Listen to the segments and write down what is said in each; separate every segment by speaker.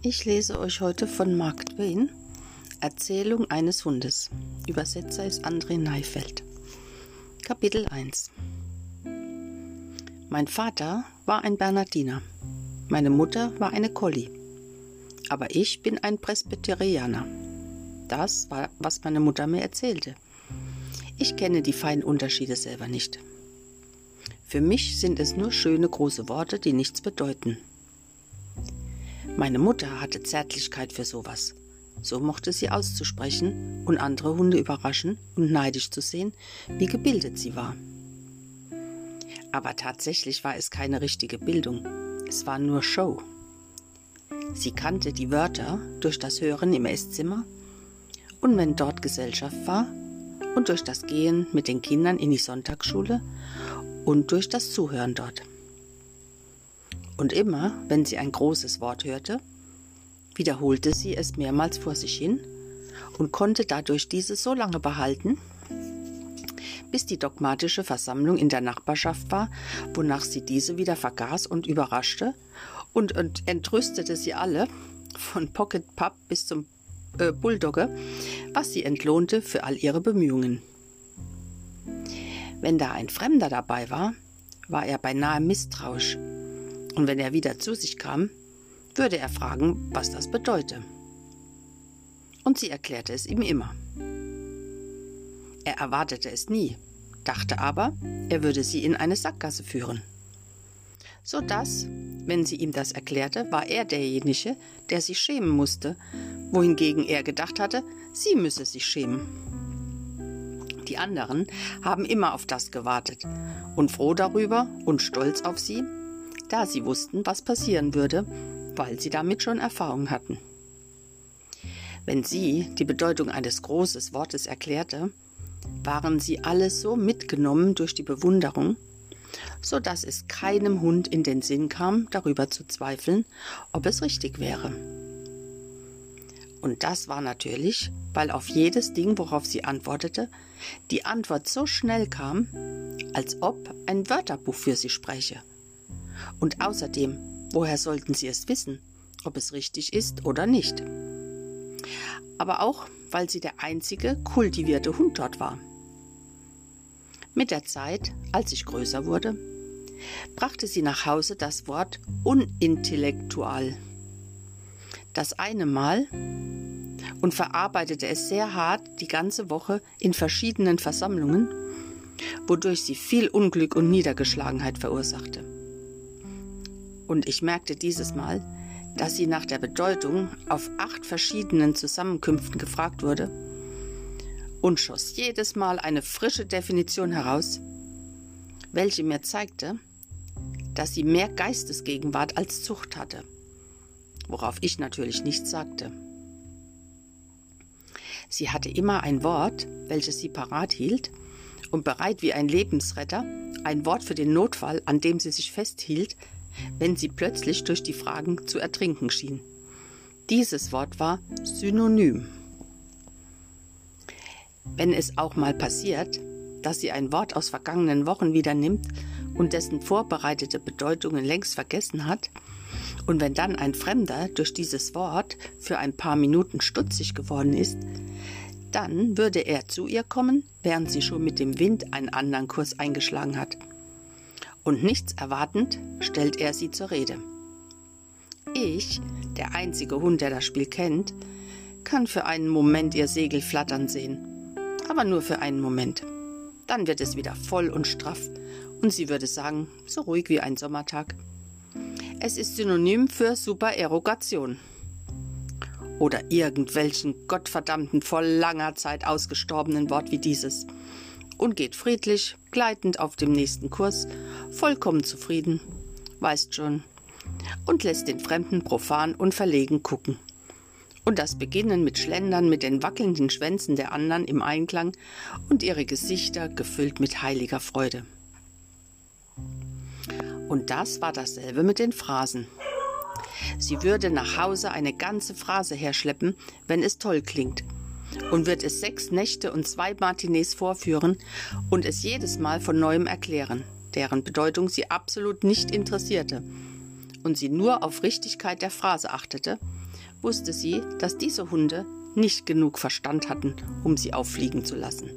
Speaker 1: Ich lese euch heute von Mark Twain Erzählung eines Hundes. Übersetzer ist André Neifeld. Kapitel 1 Mein Vater war ein Bernardiner. Meine Mutter war eine Collie. Aber ich bin ein Presbyterianer. Das war, was meine Mutter mir erzählte. Ich kenne die feinen Unterschiede selber nicht. Für mich sind es nur schöne große Worte, die nichts bedeuten. Meine Mutter hatte Zärtlichkeit für sowas. So mochte sie auszusprechen und andere Hunde überraschen und neidisch zu sehen, wie gebildet sie war. Aber tatsächlich war es keine richtige Bildung. Es war nur Show. Sie kannte die Wörter durch das Hören im Esszimmer und wenn dort Gesellschaft war und durch das Gehen mit den Kindern in die Sonntagsschule und durch das Zuhören dort. Und immer, wenn sie ein großes Wort hörte, wiederholte sie es mehrmals vor sich hin und konnte dadurch dieses so lange behalten, bis die dogmatische Versammlung in der Nachbarschaft war, wonach sie diese wieder vergaß und überraschte und, und entrüstete sie alle, von Pocket Pup bis zum äh, Bulldogge, was sie entlohnte für all ihre Bemühungen. Wenn da ein Fremder dabei war, war er beinahe misstrauisch und wenn er wieder zu sich kam, würde er fragen, was das bedeute. Und sie erklärte es ihm immer. Er erwartete es nie, dachte aber, er würde sie in eine Sackgasse führen. So dass, wenn sie ihm das erklärte, war er derjenige, der sich schämen musste, wohingegen er gedacht hatte, sie müsse sich schämen. Die anderen haben immer auf das gewartet und froh darüber und stolz auf sie, da sie wussten, was passieren würde, weil sie damit schon Erfahrung hatten. Wenn sie die Bedeutung eines großen Wortes erklärte, waren sie alle so mitgenommen durch die Bewunderung, so dass es keinem Hund in den Sinn kam, darüber zu zweifeln, ob es richtig wäre. Und das war natürlich, weil auf jedes Ding, worauf sie antwortete, die Antwort so schnell kam, als ob ein Wörterbuch für sie spreche und außerdem, woher sollten sie es wissen, ob es richtig ist oder nicht? Aber auch, weil sie der einzige kultivierte Hund dort war. Mit der Zeit, als ich größer wurde, brachte sie nach Hause das Wort unintellektual. Das eine Mal und verarbeitete es sehr hart die ganze Woche in verschiedenen Versammlungen, wodurch sie viel Unglück und Niedergeschlagenheit verursachte. Und ich merkte dieses Mal, dass sie nach der Bedeutung auf acht verschiedenen Zusammenkünften gefragt wurde und schoss jedes Mal eine frische Definition heraus, welche mir zeigte, dass sie mehr Geistesgegenwart als Zucht hatte, worauf ich natürlich nichts sagte. Sie hatte immer ein Wort, welches sie parat hielt und bereit wie ein Lebensretter, ein Wort für den Notfall, an dem sie sich festhielt, wenn sie plötzlich durch die Fragen zu ertrinken schien. Dieses Wort war Synonym. Wenn es auch mal passiert, dass sie ein Wort aus vergangenen Wochen wieder nimmt und dessen vorbereitete Bedeutungen längst vergessen hat, und wenn dann ein Fremder durch dieses Wort für ein paar Minuten stutzig geworden ist, dann würde er zu ihr kommen, während sie schon mit dem Wind einen anderen Kurs eingeschlagen hat und nichts erwartend stellt er sie zur Rede. Ich, der einzige Hund, der das Spiel kennt, kann für einen Moment ihr Segel flattern sehen, aber nur für einen Moment. Dann wird es wieder voll und straff und sie würde sagen, so ruhig wie ein Sommertag. Es ist synonym für Supererogation. Oder irgendwelchen gottverdammten vor langer Zeit ausgestorbenen Wort wie dieses und geht friedlich, gleitend auf dem nächsten Kurs, vollkommen zufrieden, weißt schon, und lässt den Fremden profan und verlegen gucken. Und das Beginnen mit Schlendern mit den wackelnden Schwänzen der anderen im Einklang und ihre Gesichter gefüllt mit heiliger Freude. Und das war dasselbe mit den Phrasen. Sie würde nach Hause eine ganze Phrase herschleppen, wenn es toll klingt – und wird es sechs Nächte und zwei Matinees vorführen und es jedes Mal von neuem erklären, deren Bedeutung sie absolut nicht interessierte und sie nur auf Richtigkeit der Phrase achtete, wusste sie, dass diese Hunde nicht genug Verstand hatten, um sie auffliegen zu lassen.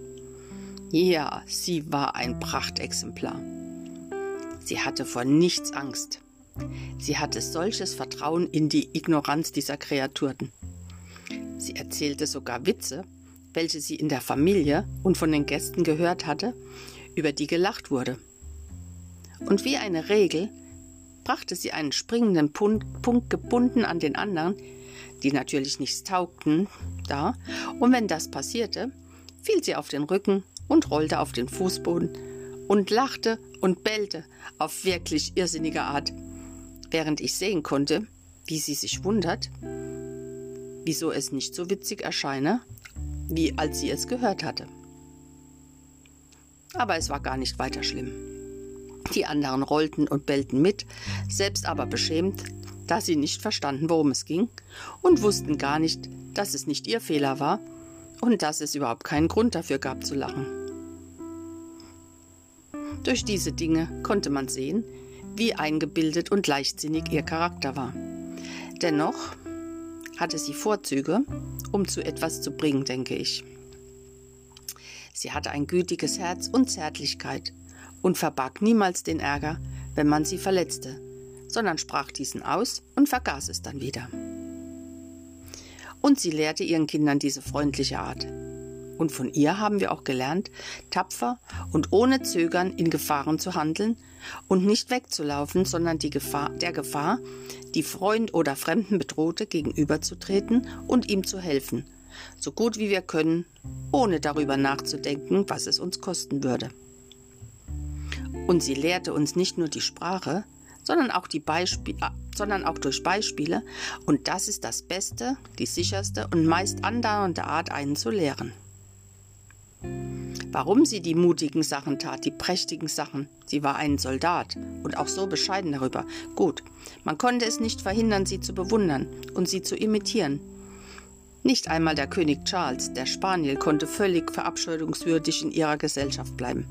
Speaker 1: Ja, sie war ein Prachtexemplar. Sie hatte vor nichts Angst. Sie hatte solches Vertrauen in die Ignoranz dieser Kreaturen. Sie erzählte sogar Witze, welche sie in der Familie und von den Gästen gehört hatte, über die gelacht wurde. Und wie eine Regel brachte sie einen springenden Punkt, gebunden an den anderen, die natürlich nichts taugten, da, und wenn das passierte, fiel sie auf den Rücken und rollte auf den Fußboden und lachte und bellte auf wirklich irrsinnige Art, während ich sehen konnte, wie sie sich wundert, wieso es nicht so witzig erscheine, wie als sie es gehört hatte. Aber es war gar nicht weiter schlimm. Die anderen rollten und bellten mit, selbst aber beschämt, da sie nicht verstanden, worum es ging und wussten gar nicht, dass es nicht ihr Fehler war und dass es überhaupt keinen Grund dafür gab zu lachen. Durch diese Dinge konnte man sehen, wie eingebildet und leichtsinnig ihr Charakter war. Dennoch hatte sie Vorzüge, um zu etwas zu bringen, denke ich. Sie hatte ein gütiges Herz und Zärtlichkeit und verbarg niemals den Ärger, wenn man sie verletzte, sondern sprach diesen aus und vergaß es dann wieder. Und sie lehrte ihren Kindern diese freundliche Art. Und von ihr haben wir auch gelernt, tapfer und ohne Zögern in Gefahren zu handeln und nicht wegzulaufen, sondern Gefahr, der Gefahr, die Freund oder Fremden bedrohte, gegenüberzutreten und ihm zu helfen, so gut wie wir können, ohne darüber nachzudenken, was es uns kosten würde. Und sie lehrte uns nicht nur die Sprache, sondern auch, die Beispie, äh, sondern auch durch Beispiele, und das ist das Beste, die sicherste und meist andauernde Art, einen zu lehren. Warum sie die mutigen Sachen tat, die prächtigen Sachen. Sie war ein Soldat und auch so bescheiden darüber. Gut, man konnte es nicht verhindern, sie zu bewundern und sie zu imitieren. Nicht einmal der König Charles, der Spaniel, konnte völlig verabscheuungswürdig in ihrer Gesellschaft bleiben.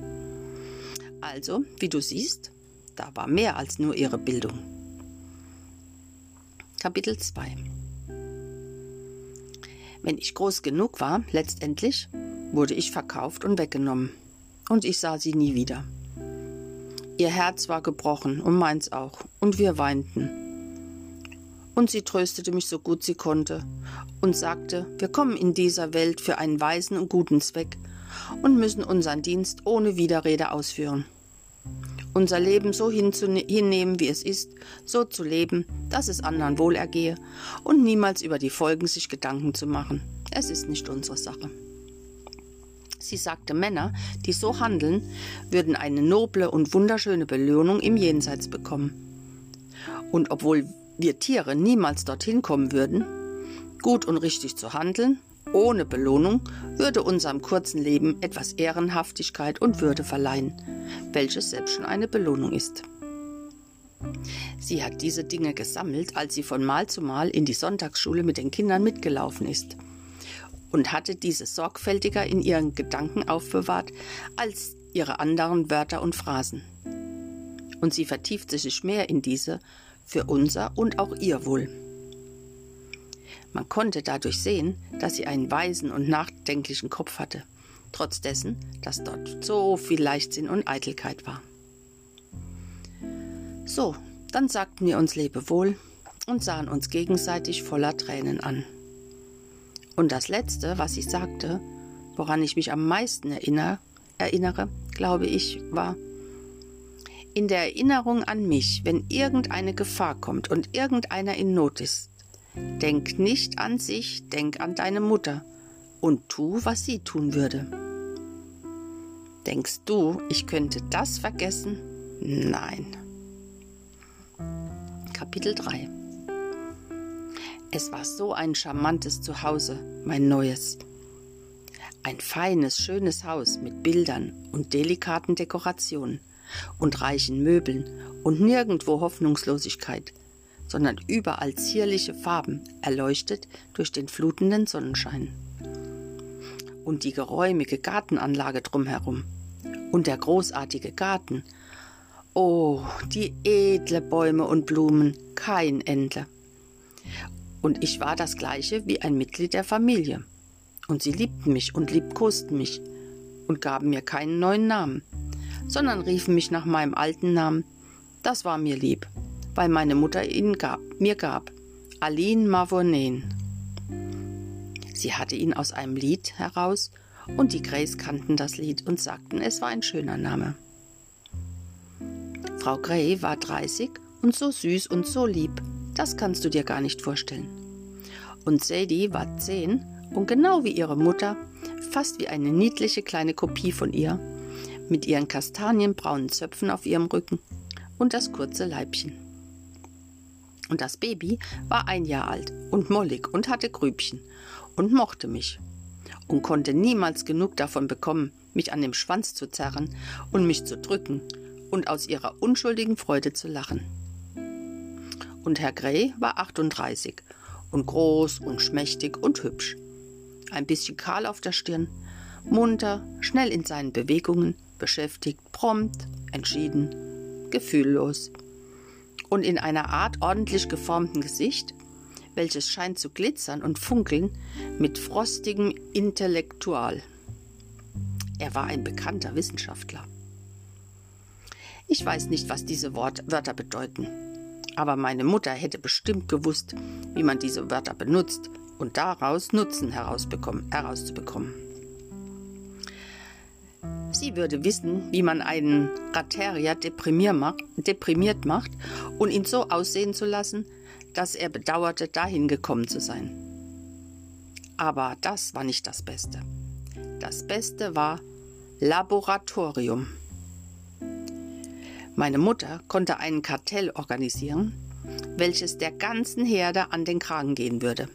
Speaker 1: Also, wie du siehst, da war mehr als nur ihre Bildung. Kapitel 2 Wenn ich groß genug war, letztendlich, wurde ich verkauft und weggenommen. Und ich sah sie nie wieder. Ihr Herz war gebrochen und meins auch, und wir weinten. Und sie tröstete mich so gut sie konnte und sagte, wir kommen in dieser Welt für einen weisen und guten Zweck und müssen unseren Dienst ohne Widerrede ausführen. Unser Leben so hinnehmen, wie es ist, so zu leben, dass es anderen wohlergehe und niemals über die Folgen sich Gedanken zu machen. Es ist nicht unsere Sache. Sie sagte, Männer, die so handeln, würden eine noble und wunderschöne Belohnung im Jenseits bekommen. Und obwohl wir Tiere niemals dorthin kommen würden, gut und richtig zu handeln, ohne Belohnung, würde unserem kurzen Leben etwas Ehrenhaftigkeit und Würde verleihen, welches selbst schon eine Belohnung ist. Sie hat diese Dinge gesammelt, als sie von Mal zu Mal in die Sonntagsschule mit den Kindern mitgelaufen ist und hatte diese sorgfältiger in ihren Gedanken aufbewahrt als ihre anderen Wörter und Phrasen. Und sie vertiefte sich mehr in diese für unser und auch ihr Wohl. Man konnte dadurch sehen, dass sie einen weisen und nachdenklichen Kopf hatte, trotz dessen, dass dort so viel Leichtsinn und Eitelkeit war. So, dann sagten wir uns Lebewohl und sahen uns gegenseitig voller Tränen an. Und das Letzte, was sie sagte, woran ich mich am meisten erinnere, erinnere, glaube ich, war, in der Erinnerung an mich, wenn irgendeine Gefahr kommt und irgendeiner in Not ist, denk nicht an sich, denk an deine Mutter und tu, was sie tun würde. Denkst du, ich könnte das vergessen? Nein. Kapitel 3 es war so ein charmantes Zuhause, mein neues. Ein feines, schönes Haus mit Bildern und delikaten Dekorationen und reichen Möbeln und nirgendwo Hoffnungslosigkeit, sondern überall zierliche Farben, erleuchtet durch den flutenden Sonnenschein. Und die geräumige Gartenanlage drumherum und der großartige Garten. Oh, die edle Bäume und Blumen, kein Ende Und ich war das gleiche wie ein Mitglied der Familie. Und sie liebten mich und liebkosten mich und gaben mir keinen neuen Namen, sondern riefen mich nach meinem alten Namen. Das war mir lieb, weil meine Mutter ihn gab, mir gab. Aline Mavourneen. Sie hatte ihn aus einem Lied heraus und die Grays kannten das Lied und sagten, es war ein schöner Name. Frau Gray war 30 und so süß und so lieb, das kannst du dir gar nicht vorstellen. Und Sadie war 10 und genau wie ihre Mutter, fast wie eine niedliche kleine Kopie von ihr, mit ihren kastanienbraunen Zöpfen auf ihrem Rücken und das kurze Leibchen. Und das Baby war ein Jahr alt und mollig und hatte Grübchen und mochte mich und konnte niemals genug davon bekommen, mich an dem Schwanz zu zerren und mich zu drücken und aus ihrer unschuldigen Freude zu lachen. Und Herr Gray war 38 und groß und schmächtig und hübsch. Ein bisschen kahl auf der Stirn, munter, schnell in seinen Bewegungen, beschäftigt, prompt, entschieden, gefühllos. Und in einer Art ordentlich geformten Gesicht, welches scheint zu glitzern und funkeln mit frostigem Intellektual. Er war ein bekannter Wissenschaftler. Ich weiß nicht, was diese Wort Wörter bedeuten, aber meine Mutter hätte bestimmt gewusst, wie man diese Wörter benutzt und daraus Nutzen herauszubekommen. Sie würde wissen, wie man einen Rateria deprimiert macht und ihn so aussehen zu lassen, dass er bedauerte, dahin gekommen zu sein. Aber das war nicht das Beste. Das Beste war Laboratorium. Meine Mutter konnte einen Kartell organisieren, welches der ganzen Herde an den Kragen gehen würde.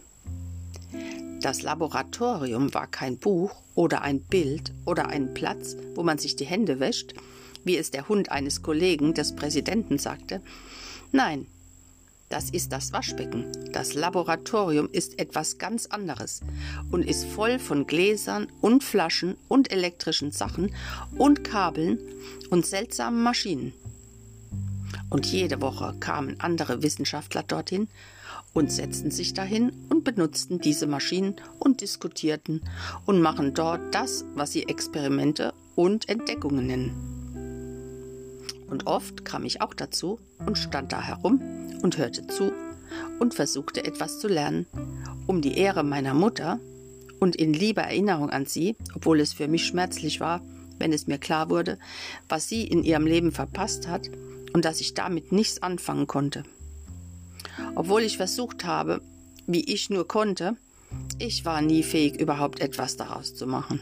Speaker 1: Das Laboratorium war kein Buch oder ein Bild oder ein Platz, wo man sich die Hände wäscht, wie es der Hund eines Kollegen des Präsidenten sagte. Nein, das ist das Waschbecken. Das Laboratorium ist etwas ganz anderes und ist voll von Gläsern und Flaschen und elektrischen Sachen und Kabeln und seltsamen Maschinen. Und jede Woche kamen andere Wissenschaftler dortin und setzten sich dahin und benutzten diese Maschinen und diskutierten und machen dort das, was sie Experimente und Entdeckungen nennen. Und oft kam ich auch dazu und stand da herum und hörte zu und versuchte etwas zu lernen, um die Ehre meiner Mutter und in lieber Erinnerung an sie, obwohl es für mich schmerzlich war, wenn es mir klar wurde, was sie in ihrem Leben verpasst hat und dass ich damit nichts anfangen konnte. Obwohl ich versucht habe, wie ich nur konnte, ich war nie fähig, überhaupt etwas daraus zu machen.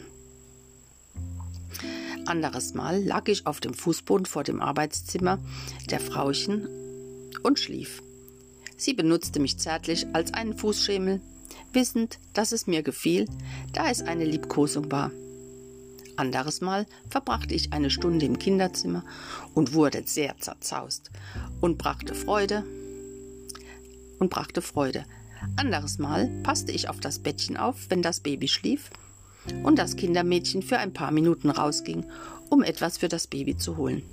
Speaker 1: Anderes Mal lag ich auf dem Fußboden vor dem Arbeitszimmer der Frauchen und schlief. Sie benutzte mich zärtlich als einen Fußschemel, wissend, dass es mir gefiel, da es eine Liebkosung war. Anderes Mal verbrachte ich eine Stunde im Kinderzimmer und wurde sehr zerzaust und brachte Freude und brachte Freude. Anderes Mal passte ich auf das Bettchen auf, wenn das Baby schlief und das Kindermädchen für ein paar Minuten rausging, um etwas für das Baby zu holen.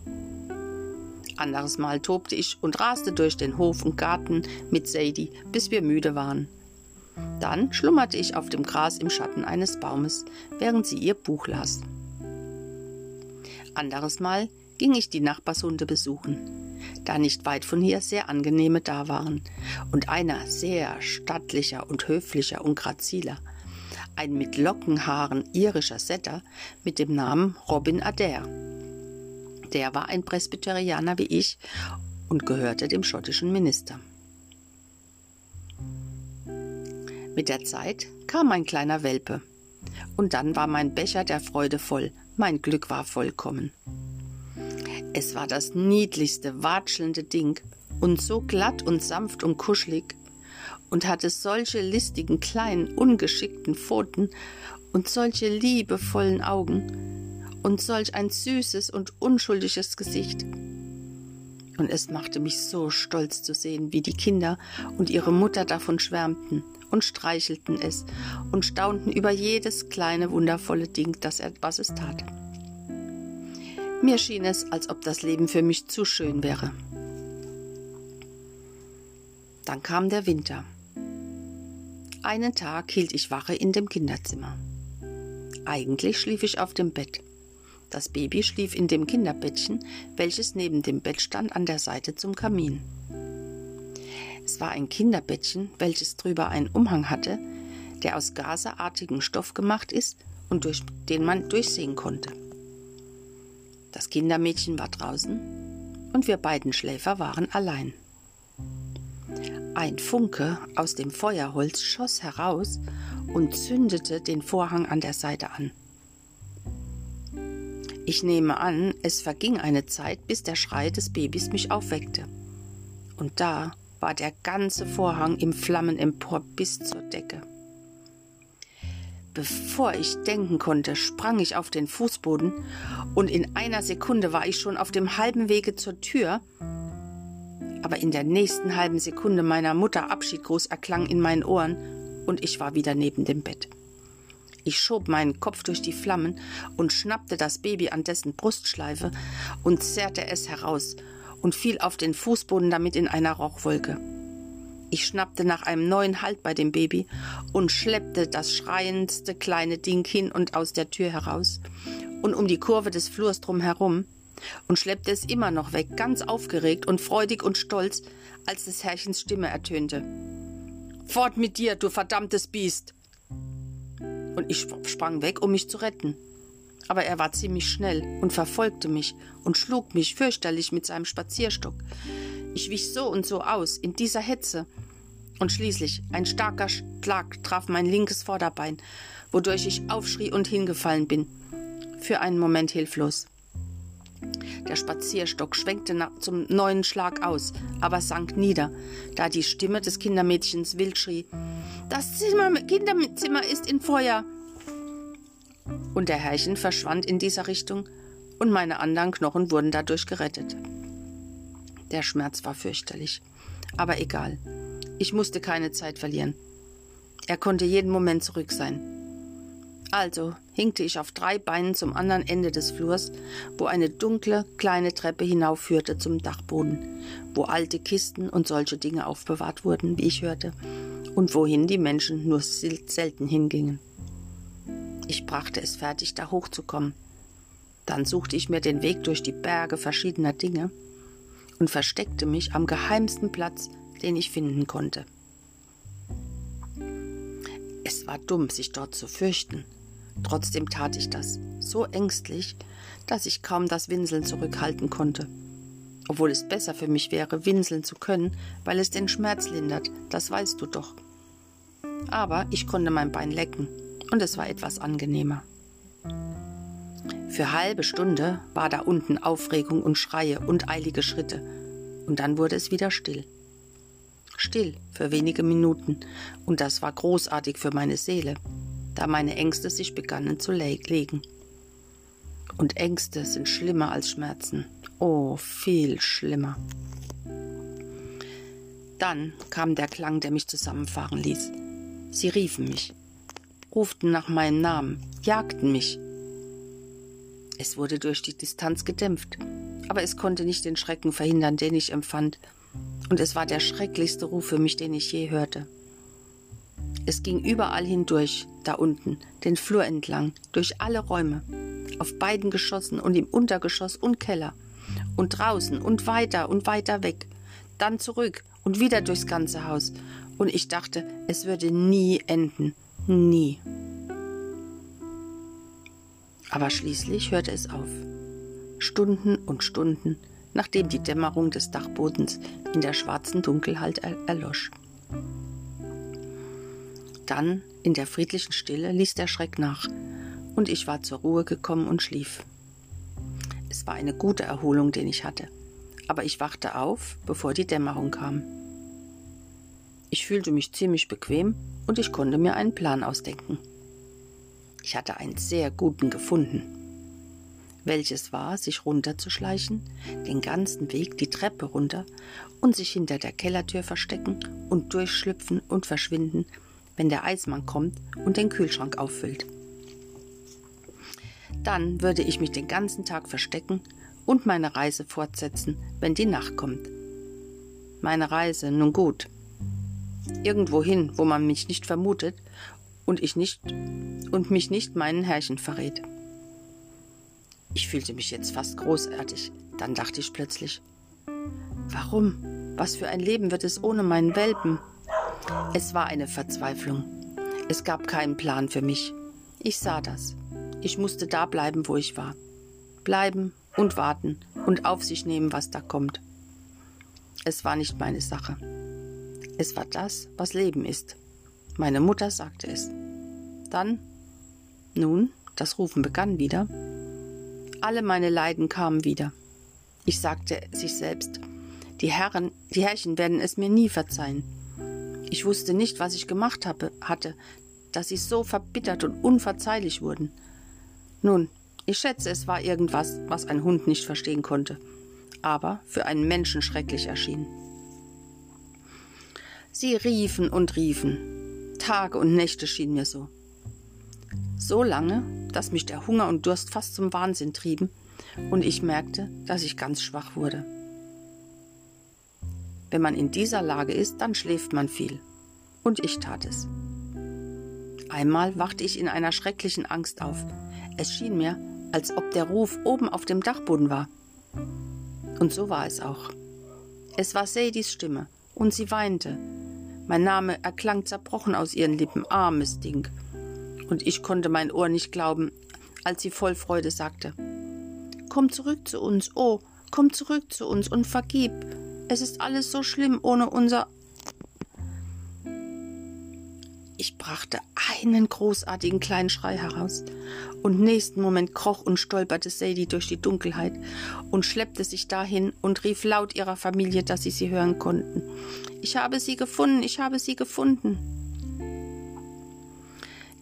Speaker 1: Anderes Mal tobte ich und raste durch den Hof und Garten mit Sadie, bis wir müde waren. Dann schlummerte ich auf dem Gras im Schatten eines Baumes, während sie ihr Buch las. Anderes Mal ging ich die Nachbarshunde besuchen, da nicht weit von hier sehr angenehme da waren und einer sehr stattlicher und höflicher und graziler, ein mit Lockenhaaren irischer Setter mit dem Namen Robin Adair der war ein Presbyterianer wie ich und gehörte dem schottischen Minister. Mit der Zeit kam ein kleiner Welpe. Und dann war mein Becher der Freude voll, mein Glück war vollkommen. Es war das niedlichste, watschelnde Ding und so glatt und sanft und kuschelig und hatte solche listigen, kleinen, ungeschickten Pfoten und solche liebevollen Augen, und solch ein süßes und unschuldiges Gesicht. Und es machte mich so stolz zu sehen, wie die Kinder und ihre Mutter davon schwärmten und streichelten es und staunten über jedes kleine wundervolle Ding, das er, was es tat. Mir schien es, als ob das Leben für mich zu schön wäre. Dann kam der Winter. Einen Tag hielt ich Wache in dem Kinderzimmer. Eigentlich schlief ich auf dem Bett. Das Baby schlief in dem Kinderbettchen, welches neben dem Bett stand an der Seite zum Kamin. Es war ein Kinderbettchen, welches drüber einen Umhang hatte, der aus gaseartigem Stoff gemacht ist und durch den man durchsehen konnte. Das Kindermädchen war draußen und wir beiden Schläfer waren allein. Ein Funke aus dem Feuerholz schoss heraus und zündete den Vorhang an der Seite an. Ich nehme an, es verging eine Zeit, bis der Schrei des Babys mich aufweckte. Und da war der ganze Vorhang im Flammen empor bis zur Decke. Bevor ich denken konnte, sprang ich auf den Fußboden und in einer Sekunde war ich schon auf dem halben Wege zur Tür. Aber in der nächsten halben Sekunde meiner Mutter Abschiedgruß erklang in meinen Ohren und ich war wieder neben dem Bett. Ich schob meinen Kopf durch die Flammen und schnappte das Baby an dessen Brustschleife und zerrte es heraus und fiel auf den Fußboden damit in einer Rauchwolke. Ich schnappte nach einem neuen Halt bei dem Baby und schleppte das schreiendste kleine Ding hin und aus der Tür heraus und um die Kurve des Flurs drum herum und schleppte es immer noch weg, ganz aufgeregt und freudig und stolz, als des Herrchens Stimme ertönte. Fort mit dir, du verdammtes Biest! Und ich sprang weg, um mich zu retten. Aber er war ziemlich schnell und verfolgte mich und schlug mich fürchterlich mit seinem Spazierstock. Ich wich so und so aus, in dieser Hetze. Und schließlich ein starker Schlag traf mein linkes Vorderbein, wodurch ich aufschrie und hingefallen bin. Für einen Moment hilflos. Der Spazierstock schwenkte zum neuen Schlag aus, aber sank nieder, da die Stimme des Kindermädchens wild schrie: Das Zimmer, Kinderzimmer ist in Feuer! Und der Herrchen verschwand in dieser Richtung, und meine anderen Knochen wurden dadurch gerettet. Der Schmerz war fürchterlich. Aber egal. Ich musste keine Zeit verlieren. Er konnte jeden Moment zurück sein. Also hinkte ich auf drei Beinen zum anderen Ende des Flurs, wo eine dunkle, kleine Treppe hinaufführte zum Dachboden, wo alte Kisten und solche Dinge aufbewahrt wurden, wie ich hörte, und wohin die Menschen nur selten hingingen. Ich brachte es fertig, da hochzukommen. Dann suchte ich mir den Weg durch die Berge verschiedener Dinge und versteckte mich am geheimsten Platz, den ich finden konnte. Es war dumm, sich dort zu fürchten, Trotzdem tat ich das, so ängstlich, dass ich kaum das Winseln zurückhalten konnte. Obwohl es besser für mich wäre, winseln zu können, weil es den Schmerz lindert, das weißt du doch. Aber ich konnte mein Bein lecken, und es war etwas angenehmer. Für halbe Stunde war da unten Aufregung und Schreie und eilige Schritte, und dann wurde es wieder still. Still für wenige Minuten, und das war großartig für meine Seele da meine Ängste sich begannen zu legen. Und Ängste sind schlimmer als Schmerzen. Oh, viel schlimmer. Dann kam der Klang, der mich zusammenfahren ließ. Sie riefen mich, ruften nach meinem Namen, jagten mich. Es wurde durch die Distanz gedämpft, aber es konnte nicht den Schrecken verhindern, den ich empfand, und es war der schrecklichste Ruf für mich, den ich je hörte. Es ging überall hindurch, da unten, den Flur entlang, durch alle Räume, auf beiden Geschossen und im Untergeschoss und Keller, und draußen und weiter und weiter weg, dann zurück und wieder durchs ganze Haus, und ich dachte, es würde nie enden, nie. Aber schließlich hörte es auf. Stunden und Stunden, nachdem die Dämmerung des Dachbodens in der schwarzen Dunkelheit erlosch. Dann, in der friedlichen Stille, ließ der Schreck nach, und ich war zur Ruhe gekommen und schlief. Es war eine gute Erholung, den ich hatte, aber ich wachte auf, bevor die Dämmerung kam. Ich fühlte mich ziemlich bequem und ich konnte mir einen Plan ausdenken. Ich hatte einen sehr guten gefunden. Welches war, sich runterzuschleichen, den ganzen Weg die Treppe runter und sich hinter der Kellertür verstecken und durchschlüpfen und verschwinden, wenn der Eismann kommt und den Kühlschrank auffüllt. Dann würde ich mich den ganzen Tag verstecken und meine Reise fortsetzen, wenn die Nacht kommt. Meine Reise, nun gut. Irgendwo hin, wo man mich nicht vermutet und ich nicht und mich nicht meinen Herrchen verrät. Ich fühlte mich jetzt fast großartig. Dann dachte ich plötzlich, warum? Was für ein Leben wird es ohne meinen Welpen? Es war eine Verzweiflung. Es gab keinen Plan für mich. Ich sah das. Ich musste da bleiben, wo ich war. Bleiben und warten und auf sich nehmen, was da kommt. Es war nicht meine Sache. Es war das, was Leben ist. Meine Mutter sagte es. Dann, nun, das Rufen begann wieder. Alle meine Leiden kamen wieder. Ich sagte sich selbst, die Herren, die Herrchen werden es mir nie verzeihen. Ich wusste nicht, was ich gemacht habe, hatte, dass sie so verbittert und unverzeihlich wurden. Nun, ich schätze, es war irgendwas, was ein Hund nicht verstehen konnte, aber für einen Menschen schrecklich erschien. Sie riefen und riefen. Tage und Nächte schien mir so. So lange, dass mich der Hunger und Durst fast zum Wahnsinn trieben und ich merkte, dass ich ganz schwach wurde. Wenn man in dieser Lage ist, dann schläft man viel. Und ich tat es. Einmal wachte ich in einer schrecklichen Angst auf. Es schien mir, als ob der Ruf oben auf dem Dachboden war. Und so war es auch. Es war Sadies Stimme, und sie weinte. Mein Name erklang zerbrochen aus ihren Lippen, armes Ding. Und ich konnte mein Ohr nicht glauben, als sie voll Freude sagte Komm zurück zu uns, oh, komm zurück zu uns und vergib. Es ist alles so schlimm ohne unser ich brachte einen großartigen kleinen Schrei heraus. Und nächsten Moment kroch und stolperte Sadie durch die Dunkelheit und schleppte sich dahin und rief laut ihrer Familie, dass sie sie hören konnten. Ich habe sie gefunden, ich habe sie gefunden.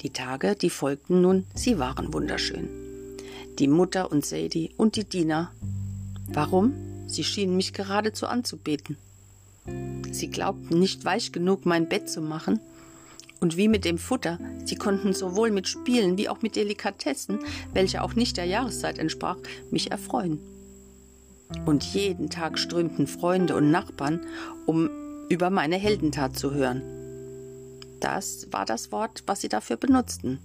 Speaker 1: Die Tage, die folgten nun, sie waren wunderschön. Die Mutter und Sadie und die Diener. Warum? Sie schienen mich geradezu anzubeten. Sie glaubten nicht weich genug, mein Bett zu machen, und wie mit dem Futter, sie konnten sowohl mit Spielen wie auch mit Delikatessen, welche auch nicht der Jahreszeit entsprach, mich erfreuen. Und jeden Tag strömten Freunde und Nachbarn, um über meine Heldentat zu hören. Das war das Wort, was sie dafür benutzten.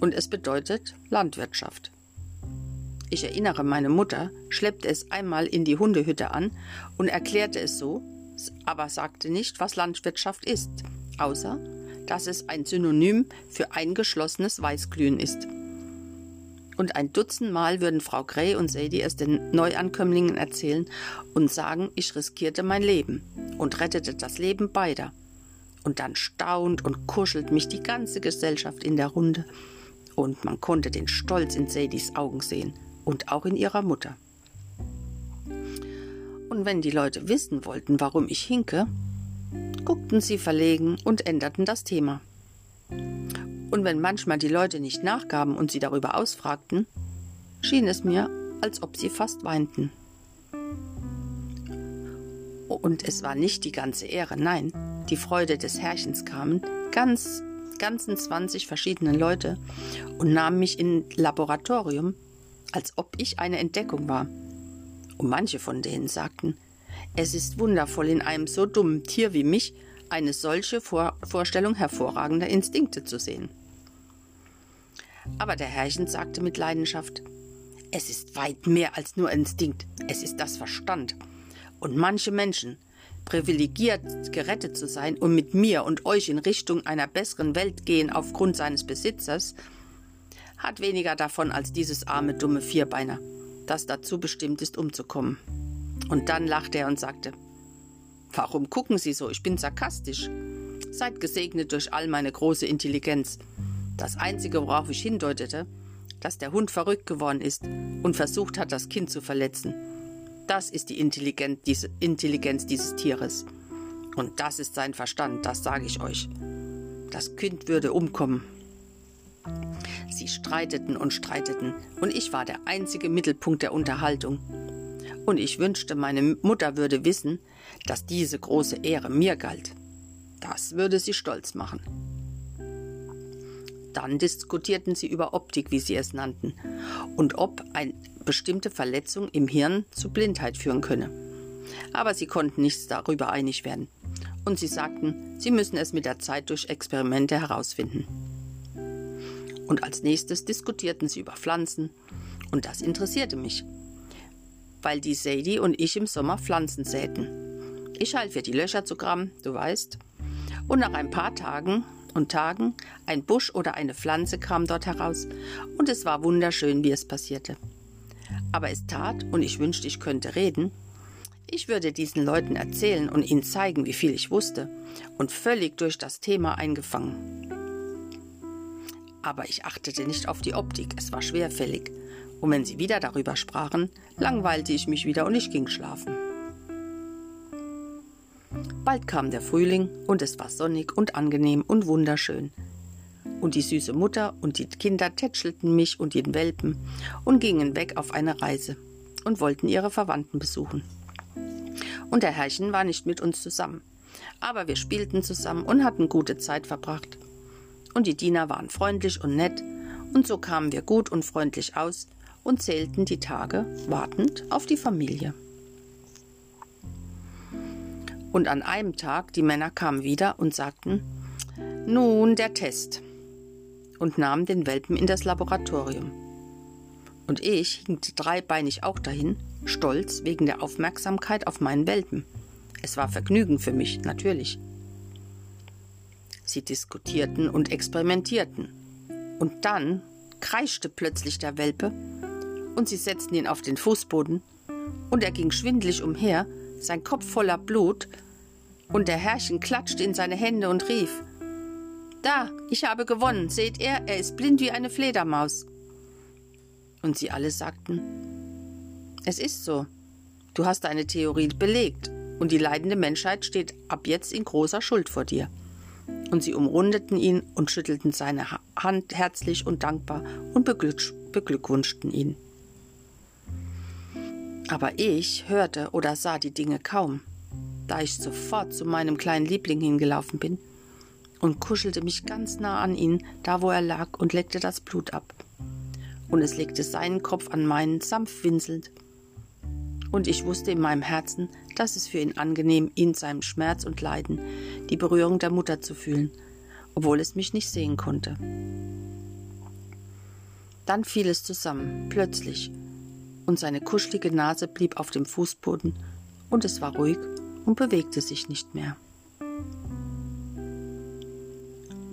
Speaker 1: Und es bedeutet Landwirtschaft. Ich erinnere, meine Mutter schleppte es einmal in die Hundehütte an und erklärte es so, aber sagte nicht, was Landwirtschaft ist, außer dass es ein Synonym für eingeschlossenes Weißglühen ist. Und ein Dutzend Mal würden Frau Gray und Sadie es den Neuankömmlingen erzählen und sagen, ich riskierte mein Leben und rettete das Leben beider. Und dann staunt und kuschelt mich die ganze Gesellschaft in der Runde. Und man konnte den Stolz in Sadies Augen sehen und auch in ihrer Mutter. Und wenn die Leute wissen wollten, warum ich hinke, guckten sie verlegen und änderten das Thema. Und wenn manchmal die Leute nicht nachgaben und sie darüber ausfragten, schien es mir, als ob sie fast weinten. Und es war nicht die ganze Ehre, nein, die Freude des Herrchens kamen, ganz, ganzen 20 verschiedene Leute und nahmen mich in Laboratorium, als ob ich eine Entdeckung war. Und manche von denen sagten, es ist wundervoll, in einem so dummen Tier wie mich eine solche Vor Vorstellung hervorragender Instinkte zu sehen. Aber der Herrchen sagte mit Leidenschaft, es ist weit mehr als nur Instinkt, es ist das Verstand. Und manche Menschen, privilegiert gerettet zu sein und mit mir und euch in Richtung einer besseren Welt gehen aufgrund seines Besitzers, hat weniger davon als dieses arme dumme Vierbeiner, das dazu bestimmt ist, umzukommen. Und dann lachte er und sagte, Warum gucken Sie so? Ich bin sarkastisch. Seid gesegnet durch all meine große Intelligenz. Das Einzige, worauf ich hindeutete, dass der Hund verrückt geworden ist und versucht hat, das Kind zu verletzen. Das ist die Intelligenz, diese Intelligenz dieses Tieres. Und das ist sein Verstand, das sage ich euch. Das Kind würde umkommen. Sie streiteten und streiteten, und ich war der einzige Mittelpunkt der Unterhaltung und ich wünschte, meine Mutter würde wissen, dass diese große Ehre mir galt. Das würde sie stolz machen. Dann diskutierten sie über Optik, wie sie es nannten, und ob eine bestimmte Verletzung im Hirn zu Blindheit führen könne. Aber sie konnten nichts darüber einig werden. und sie sagten, sie müssen es mit der Zeit durch Experimente herausfinden. Und als nächstes diskutierten sie über Pflanzen, und das interessierte mich, weil die Sadie und ich im Sommer Pflanzen säten. Ich half ihr die Löcher zu graben, du weißt. Und nach ein paar Tagen und Tagen ein Busch oder eine Pflanze kam dort heraus, und es war wunderschön, wie es passierte. Aber es tat, und ich wünschte, ich könnte reden, ich würde diesen Leuten erzählen und ihnen zeigen, wie viel ich wusste, und völlig durch das Thema eingefangen. Aber ich achtete nicht auf die Optik, es war schwerfällig, und wenn sie wieder darüber sprachen, langweilte ich mich wieder und ich ging schlafen. Bald kam der Frühling und es war sonnig und angenehm und wunderschön. Und die süße Mutter und die Kinder tätschelten mich und den Welpen und gingen weg auf eine Reise und wollten ihre Verwandten besuchen. Und der Herrchen war nicht mit uns zusammen, aber wir spielten zusammen und hatten gute Zeit verbracht. Und die Diener waren freundlich und nett, und so kamen wir gut und freundlich aus und zählten die Tage, wartend auf die Familie. Und an einem Tag, die Männer kamen wieder und sagten, nun der Test, und nahmen den Welpen in das Laboratorium. Und ich hinkte dreibeinig auch dahin, stolz wegen der Aufmerksamkeit auf meinen Welpen. Es war Vergnügen für mich, natürlich. Sie diskutierten und experimentierten. Und dann kreischte plötzlich der Welpe, und sie setzten ihn auf den Fußboden, und er ging schwindlig umher, sein Kopf voller Blut, und der Herrchen klatschte in seine Hände und rief Da, ich habe gewonnen, seht ihr, er ist blind wie eine Fledermaus. Und sie alle sagten Es ist so, du hast deine Theorie belegt, und die leidende Menschheit steht ab jetzt in großer Schuld vor dir. Und sie umrundeten ihn und schüttelten seine Hand herzlich und dankbar und beglückwünschten ihn. Aber ich hörte oder sah die Dinge kaum, da ich sofort zu meinem kleinen Liebling hingelaufen bin und kuschelte mich ganz nah an ihn, da wo er lag, und leckte das Blut ab. Und es legte seinen Kopf an meinen, sanft winselnd. Und ich wusste in meinem Herzen, dass es für ihn angenehm, in seinem Schmerz und Leiden die Berührung der Mutter zu fühlen, obwohl es mich nicht sehen konnte. Dann fiel es zusammen, plötzlich, und seine kuschelige Nase blieb auf dem Fußboden, und es war ruhig und bewegte sich nicht mehr.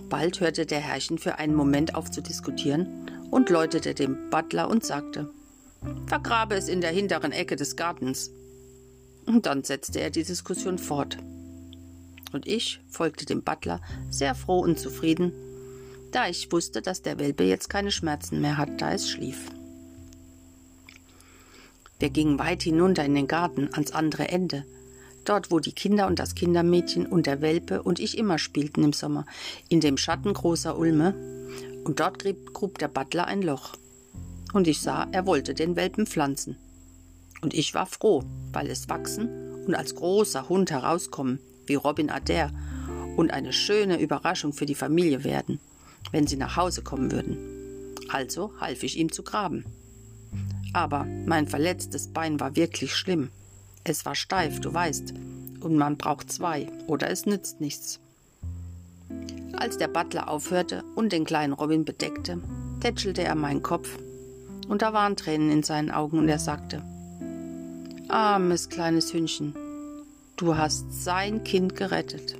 Speaker 1: Bald hörte der Herrchen für einen Moment auf zu diskutieren und läutete dem Butler und sagte, Vergrabe es in der hinteren Ecke des Gartens. Und dann setzte er die Diskussion fort. Und ich folgte dem Butler, sehr froh und zufrieden, da ich wusste, dass der Welpe jetzt keine Schmerzen mehr hat, da es schlief. Wir gingen weit hinunter in den Garten, ans andere Ende, dort wo die Kinder und das Kindermädchen und der Welpe und ich immer spielten im Sommer, in dem Schatten großer Ulme, und dort grub, der Butler ein Loch. Und ich sah, er wollte den Welpen pflanzen. Und ich war froh, weil es wachsen und als großer Hund herauskommen, wie Robin Adair, und eine schöne Überraschung für die Familie werden, wenn sie nach Hause kommen würden. Also half ich ihm zu graben. Aber mein verletztes Bein war wirklich schlimm. Es war steif, du weißt, und man braucht zwei, oder es nützt nichts. Als der Butler aufhörte und den kleinen Robin bedeckte, tätschelte er meinen Kopf, und da waren Tränen in seinen Augen, und er sagte, Armes kleines Hündchen, du hast sein Kind gerettet.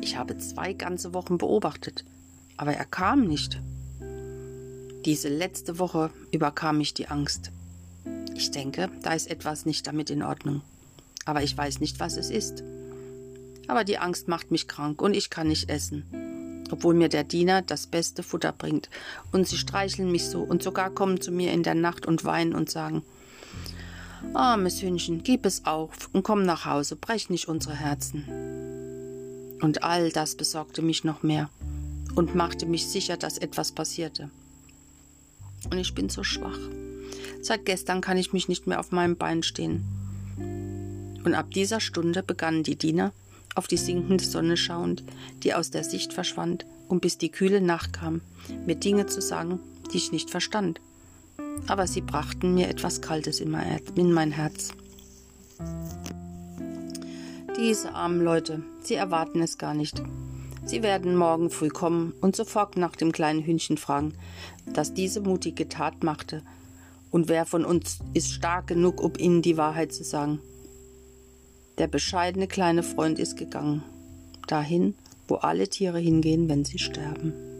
Speaker 1: Ich habe zwei ganze Wochen beobachtet, aber er kam nicht. Diese letzte Woche überkam mich die Angst. Ich denke, da ist etwas nicht damit in Ordnung. Aber ich weiß nicht, was es ist. Aber die Angst macht mich krank und ich kann nicht essen. Obwohl mir der Diener das beste Futter bringt. Und sie streicheln mich so und sogar kommen zu mir in der Nacht und weinen und sagen, Armes Hündchen, gib es auf und komm nach Hause, brech nicht unsere Herzen. Und all das besorgte mich noch mehr und machte mich sicher, dass etwas passierte und ich bin so schwach. Seit gestern kann ich mich nicht mehr auf meinem Bein stehen. Und ab dieser Stunde begannen die Diener, auf die sinkende Sonne schauend, die aus der Sicht verschwand, und bis die kühle Nacht kam, mir Dinge zu sagen, die ich nicht verstand. Aber sie brachten mir etwas Kaltes in mein Herz. Diese armen Leute, sie erwarten es gar nicht. Sie werden morgen früh kommen und sofort nach dem kleinen Hündchen fragen, das diese mutige Tat machte. Und wer von uns ist stark genug, um ihnen die Wahrheit zu sagen? Der bescheidene kleine Freund ist gegangen, dahin, wo alle Tiere hingehen, wenn sie sterben.